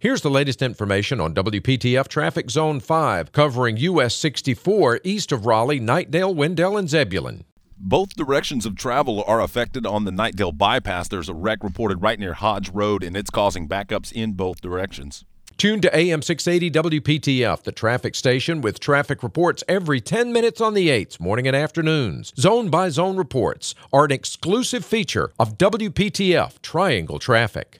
Here's the latest information on WPTF Traffic Zone 5, covering US 64 east of Raleigh, Knightdale, Wendell, and Zebulon. Both directions of travel are affected on the Knightdale bypass. There's a wreck reported right near Hodge Road, and it's causing backups in both directions. Tune to AM 680 WPTF, the traffic station with traffic reports every 10 minutes on the 8s, morning and afternoons. Zone by zone reports are an exclusive feature of WPTF Triangle Traffic.